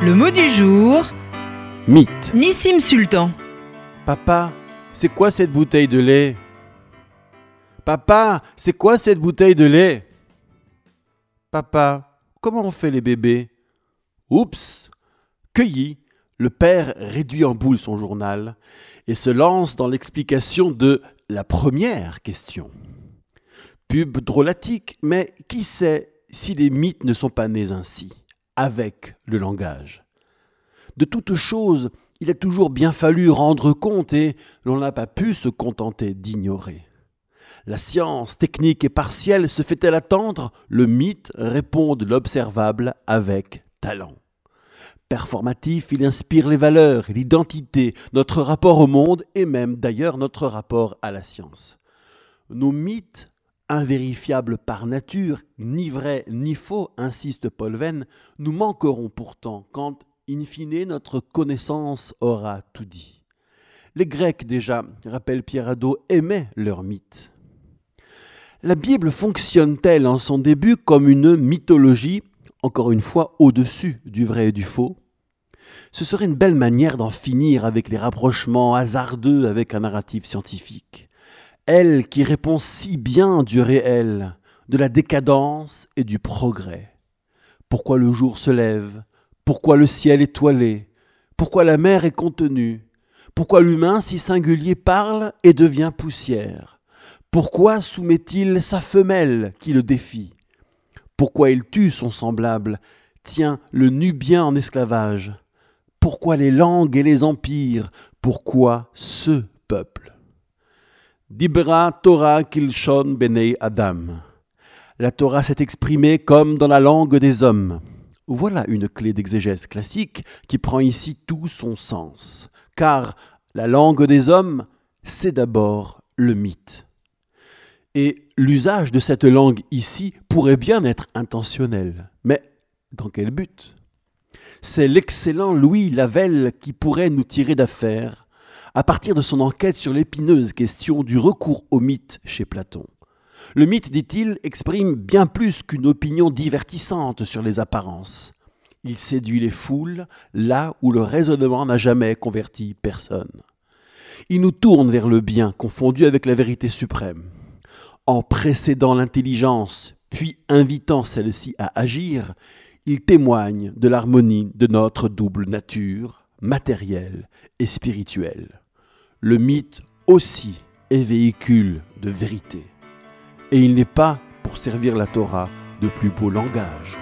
Le mot du jour, Mythe. Nissim Sultan. Papa, c'est quoi cette bouteille de lait? Papa, c'est quoi cette bouteille de lait? Papa, comment on fait les bébés? Oups Cueilli, le père réduit en boule son journal et se lance dans l'explication de la première question. Pub drôlatique, mais qui sait si les mythes ne sont pas nés ainsi, avec le langage De toute chose, il a toujours bien fallu rendre compte et l'on n'a pas pu se contenter d'ignorer. La science technique et partielle se fait-elle attendre? Le mythe répond de l'observable avec talent. Performatif, il inspire les valeurs, l'identité, notre rapport au monde et même d'ailleurs notre rapport à la science. Nos mythes, invérifiables par nature, ni vrais ni faux, insiste Paul Venn, nous manqueront pourtant quand, in fine, notre connaissance aura tout dit. Les Grecs déjà, rappelle Pierre Hadot, aimaient leurs mythes. La Bible fonctionne-t-elle en son début comme une mythologie, encore une fois au-dessus du vrai et du faux? Ce serait une belle manière d'en finir avec les rapprochements hasardeux avec un narratif scientifique. Elle qui répond si bien du réel, de la décadence et du progrès. Pourquoi le jour se lève? Pourquoi le ciel est toilé? Pourquoi la mer est contenue? Pourquoi l'humain si singulier parle et devient poussière? Pourquoi soumet-il sa femelle qui le défie? Pourquoi il tue son semblable, tient le Nubien en esclavage. Pourquoi les langues et les empires? Pourquoi ce peuple? Dibra Torah Kilshon Benei Adam. La Torah s'est exprimée comme dans la langue des hommes. Voilà une clé d'exégèse classique qui prend ici tout son sens. Car la langue des hommes, c'est d'abord le mythe. Et l'usage de cette langue ici pourrait bien être intentionnel. Mais dans quel but? C'est l'excellent Louis Lavelle qui pourrait nous tirer d'affaire à partir de son enquête sur l'épineuse question du recours au mythe chez Platon. Le mythe, dit-il, exprime bien plus qu'une opinion divertissante sur les apparences. Il séduit les foules là où le raisonnement n'a jamais converti personne. Il nous tourne vers le bien confondu avec la vérité suprême en précédant l'intelligence, puis invitant celle-ci à agir, il témoigne de l'harmonie de notre double nature, matérielle et spirituelle. Le mythe aussi est véhicule de vérité. Et il n'est pas, pour servir la Torah, de plus beau langage.